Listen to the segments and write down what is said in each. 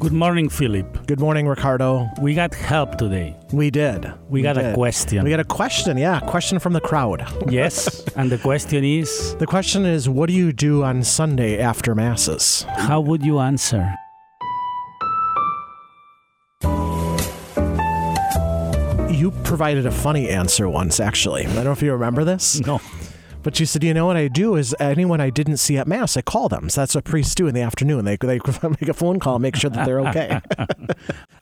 Good morning, Phillip. Good morning, Ricardo. We got help today. We did. We, got a question. We got a question, yeah, question from the crowd. yes, and the question is The question is what do you do on Sunday after Masses? how would you answer? You provided a funny answer once, actually. I don't know if you remember this. No. But she said, you know what I do is anyone I didn't see at Mass, I call them. So that's what priests do in the afternoon. They, they make a phone call, make sure that they're okay.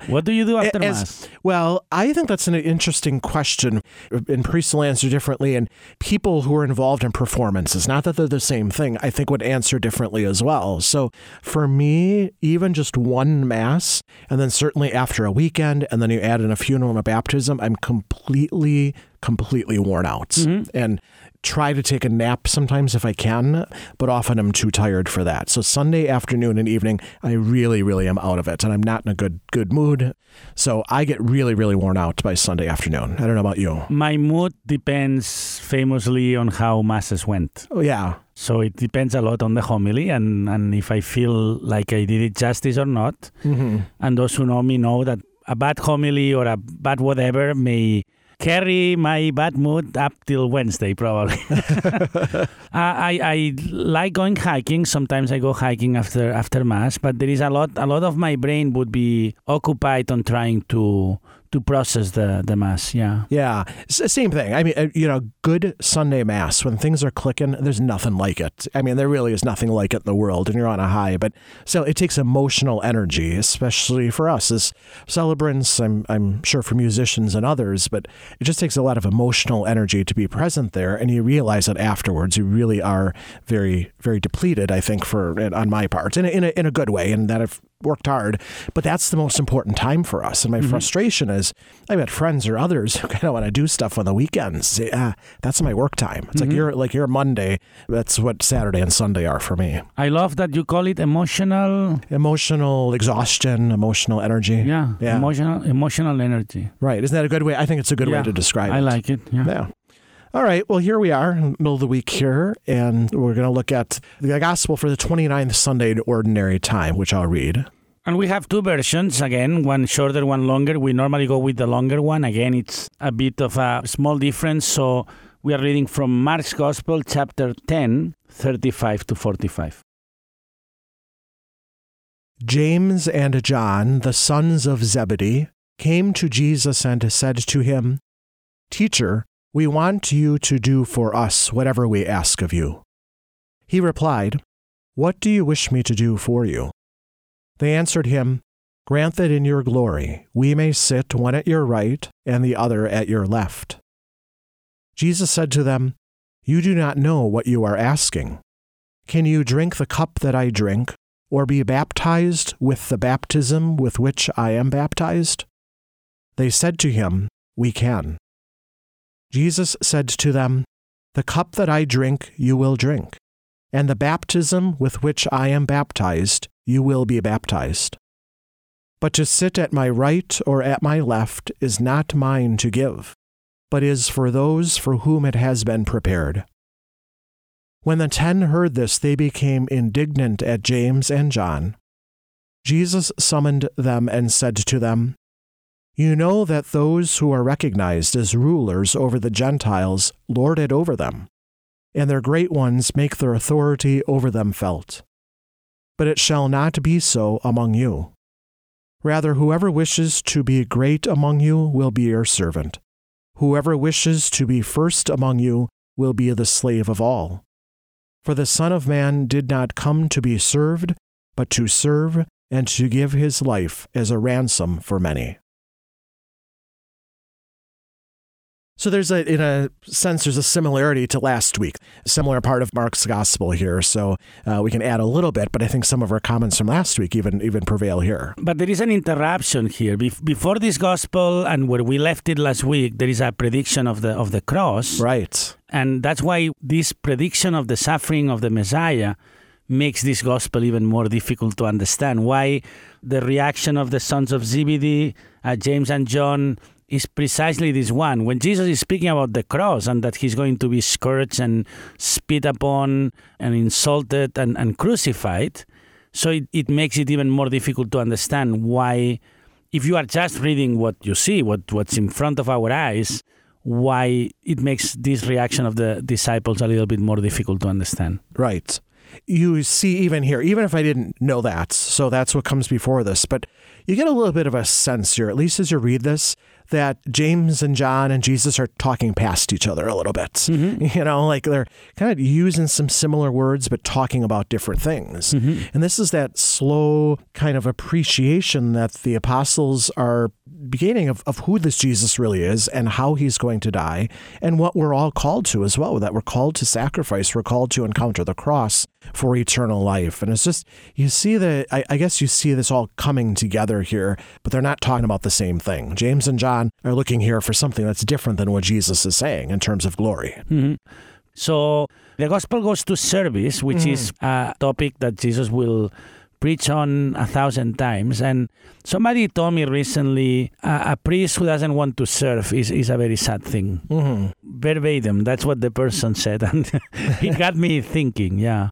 What do you do after As- Mass? well, I think that's an interesting question, and priests will answer differently, and people who are involved in performances, not that they're the same thing, I think would answer differently as well. So for me, even just one Mass, and then certainly after a weekend, and then you add in a funeral and a baptism, I'm completely, completely worn out. Mm-hmm. And try to take a nap sometimes if I can, but often I'm too tired for that. So Sunday afternoon and evening, I really, really am out of it, and I'm not in a good good mood. So I get really, really worn out by Sunday afternoon. I don't know about you. My mood depends famously on how Masses went. Oh yeah, So it depends a lot on the homily and, and if I feel like I did it justice or not. hmm And those who know me know that a bad homily or a bad whatever may carry my bad mood up till Wednesday, probably. I, I like going hiking. Sometimes I go hiking after after mass, but there is a lot a lot of my brain would be occupied on trying to to process the the mass. Yeah. yeah. Same thing. I mean, uh, you know, good Sunday mass when things are clicking. There's nothing like it. I mean, there really is nothing like it in the world, and you're on a high. But still, it takes emotional energy, especially for us as celebrants. I'm I'm sure for musicians and others, but it just takes a lot of emotional energy to be present there, and you realize that afterwards you really are very very depleted. I think for on my part, in a, in a, in a good way, and that I've worked hard. But that's the most important time for us. And my mm-hmm. frustration is, I've had friends or others who kind of want to do stuff on the weekends. Say, ah, that's my work time. It's like mm-hmm. you're like you're Monday. That's what Saturday and Sunday are for me. I love that you call it emotional. Emotional exhaustion, emotional energy. Yeah, Yeah. emotional emotional energy. Right. Isn't that a good way? I think it's a good Yeah, way to describe I it. I like it. Yeah. Yeah. All right. Well, here we are, middle of the week here, and we're going to look at the gospel for the 29th Sunday in ordinary time, which I'll read. And we have two versions again, one shorter, one longer. We normally go with the longer one. Again, it's a bit of a small difference. So we are reading from Mark's Gospel, chapter 10, 35 to 45. James and John, the sons of Zebedee, came to Jesus and said to him, Teacher, we want you to do for us whatever we ask of you. He replied, What do you wish me to do for you? They answered him, Grant that in your glory we may sit one at your right and the other at your left. Jesus said to them, You do not know what you are asking. Can you drink the cup that I drink? or be baptized with the baptism with which I am baptized? They said to him, We can. Jesus said to them, The cup that I drink you will drink, and the baptism with which I am baptized you will be baptized. But to sit at my right or at my left is not mine to give, but is for those for whom it has been prepared. When the ten heard this, they became indignant at James and John. Jesus summoned them and said to them, You know that those who are recognized as rulers over the Gentiles lord it over them, and their great ones make their authority over them felt. But it shall not be so among you. Rather, whoever wishes to be great among you will be your servant. Whoever wishes to be first among you will be the slave of all. For the Son of Man did not come to be served, but to serve and to give his life as a ransom for many. So there's a, in a sense, there's a similarity to last week, a similar part of Mark's gospel here. So uh, we can add a little bit, but I think some of our comments from last week even even prevail here. But there is an interruption here. Bef- before this gospel and where we left it last week, there is a prediction of the of the cross, Right. and that's why this prediction of the suffering of the Messiah makes this gospel even more difficult to understand. Why the reaction of the sons of Zebedee, uh, James and John, is precisely this one. When Jesus is speaking about the cross and that he's going to be scourged and spit upon and insulted and, and crucified, so it, it makes it even more difficult to understand why, if you are just reading what you see, what, what's in front of our eyes, why it makes this reaction of the disciples a little bit more difficult to understand. Right. You see, even here, even if I didn't know that, so that's what comes before this, but you get a little bit of a sense here, at least as you read this, that James and John and Jesus are talking past each other a little bit. Mm-hmm. You know, like they're kind of using some similar words, but talking about different things. Mm-hmm. And this is that slow kind of appreciation that the apostles are beginning of, of who this Jesus really is and how he's going to die and what we're all called to as well, that we're called to sacrifice, we're called to encounter the cross for eternal life. And it's just, you see the, I, I guess you see this all coming together here, but they're not talking about the same thing. James and John are looking here for something that's different than what Jesus is saying in terms of glory. Mm-hmm. So the gospel goes to service, which mm-hmm. is a topic that Jesus will preach on a thousand times. And somebody told me recently a, a priest who doesn't want to serve is, is a very sad thing. Mm-hmm. Verbatim, that's what the person said. And it got me thinking, yeah.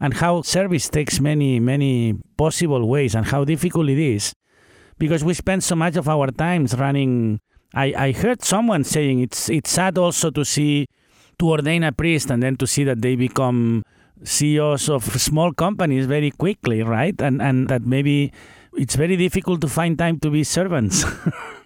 And how service takes many, many possible ways and how difficult it is. Because we spend so much of our times running. I, I heard someone saying it's it's sad also to see to ordain a priest and then to see that they become CEOs of small companies very quickly, right? And and that maybe it's very difficult to find time to be servants.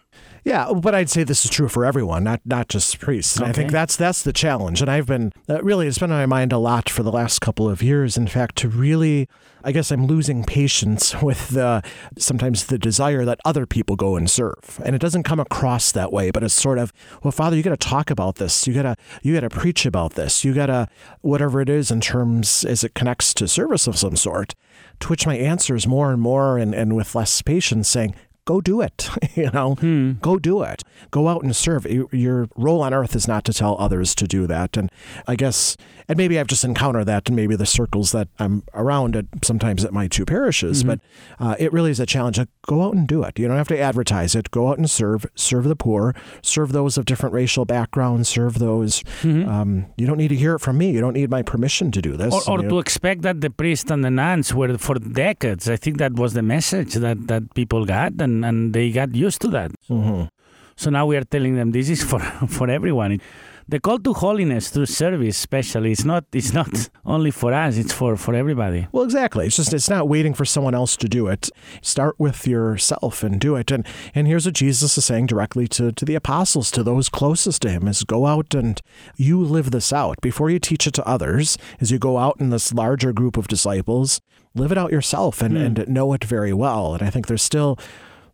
Yeah, but I'd say this is true for everyone, not not just priests. And I think that's that's the challenge. And I've been uh, really it's been on my mind a lot for the last couple of years. In fact, to really, I guess I'm losing patience with the sometimes the desire that other people go and serve, and it doesn't come across that way. But it's sort of, well, Father, you got to talk about this. You gotta you gotta preach about this. You gotta whatever it is in terms as it connects to service of some sort. To which my answer is more and more, and, and with less patience, saying go do it. you know, go do it. Go out and serve. Your- role on earth is not to tell others to do that. And I guess, and maybe I've just encountered that in maybe the circles that I'm around at sometimes at my two parishes, but uh, it really is a challenge. Like, go out and do it. You don't have to advertise it. Go out and serve. Serve the poor. Serve those of different racial backgrounds. Serve those. Um, you don't need to hear it from me. You don't need my permission to do this. or, or to know, expect that the priests and the nuns were for decades. I think that was the message that, that people got, and, and they got used to that. Mhm. So now we are telling them this is for, for everyone. The call to holiness through service, especially, it's not it's not only for us; it's for, for everybody. Well, exactly. It's just it's not waiting for someone else to do it. Start with yourself and do it. And and here's what Jesus is saying directly to, to the apostles, to those closest to him, is go out and you live this out. Before you teach it to others, as you go out in this larger group of disciples, live it out yourself and, and know it very well. And I think there's still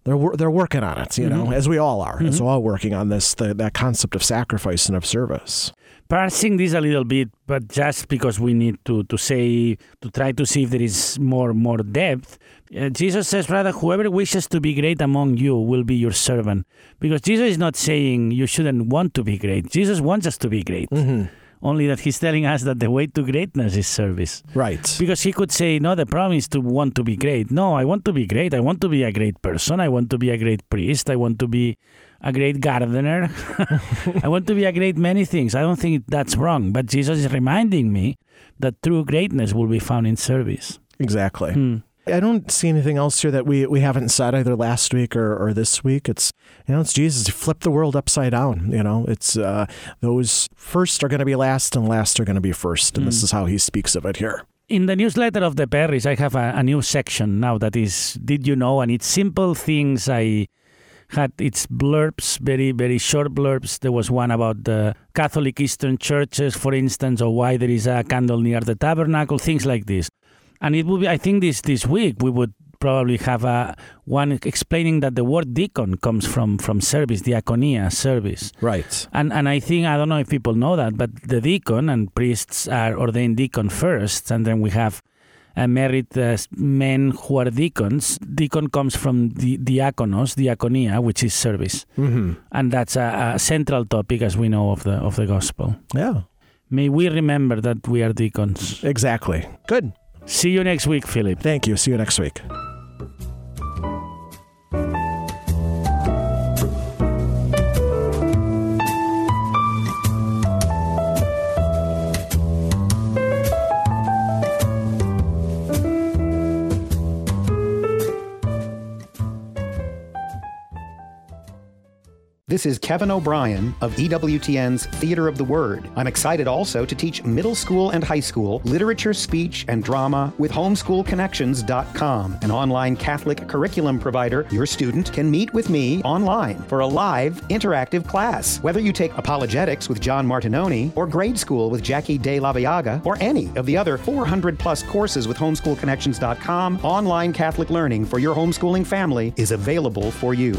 they're they're working on it, you know, mm-hmm. as we all are. As we're mm-hmm. all working on this the, that concept of sacrifice and of service. parsing this a little bit, but just because we need to, to say to try to see if there is more more depth. Uh, Jesus says rather, whoever wishes to be great among you will be your servant, because Jesus is not saying you shouldn't want to be great. Jesus wants us to be great. Mm-hmm. Only that he's telling us that the way to greatness is service. Right. Because he could say, no, the problem is to want to be great. No, I want to be great. I want to be a great person. I want to be a great priest. I want to be a great gardener. I want to be a great many things. I don't think that's wrong. But Jesus is reminding me that true greatness will be found in service. Exactly. Hmm. I don't see anything else here that we, we haven't said either last week or, or this week. It's you know it's Jesus. Flipped the world upside down. You know it's uh, those first are going to be last and last are going to be first, and this is how he speaks of it here. In the newsletter of the Perrys, I have a, a new section now that is Did You Know? And it's simple things I had its blurbs, very, very short blurbs. There was one about the Catholic Eastern churches, for instance, or why there is a candle near the tabernacle, things like this. And it would be, I think, this this week we would probably have a one explaining that the word deacon comes from from service, diaconia, service. Right. And and I think I don't know if people know that, but the deacon and priests are ordained deacon first, and then we have uh, married uh, men who are deacons. Deacon comes from the diakonos, diaconia, which is service, Mm-hmm. and that's a, a central topic as we know of the of the gospel. Yeah. May we remember that we are deacons. Exactly. Good. See you next week, Phillip. Thank you. See you next week. This is Kevin O'Brien of EWTN's Theater of the Word. I'm excited also to teach middle school and high school literature, speech, and drama with homeschoolconnections.com, an online Catholic curriculum provider. Your student can meet with me online for a live, interactive class. Whether you take apologetics with John Martignoni, or grade school with Jackie De La Viaga, or any of the other 400 plus courses with homeschoolconnections.com, online Catholic learning for your homeschooling family is available for you.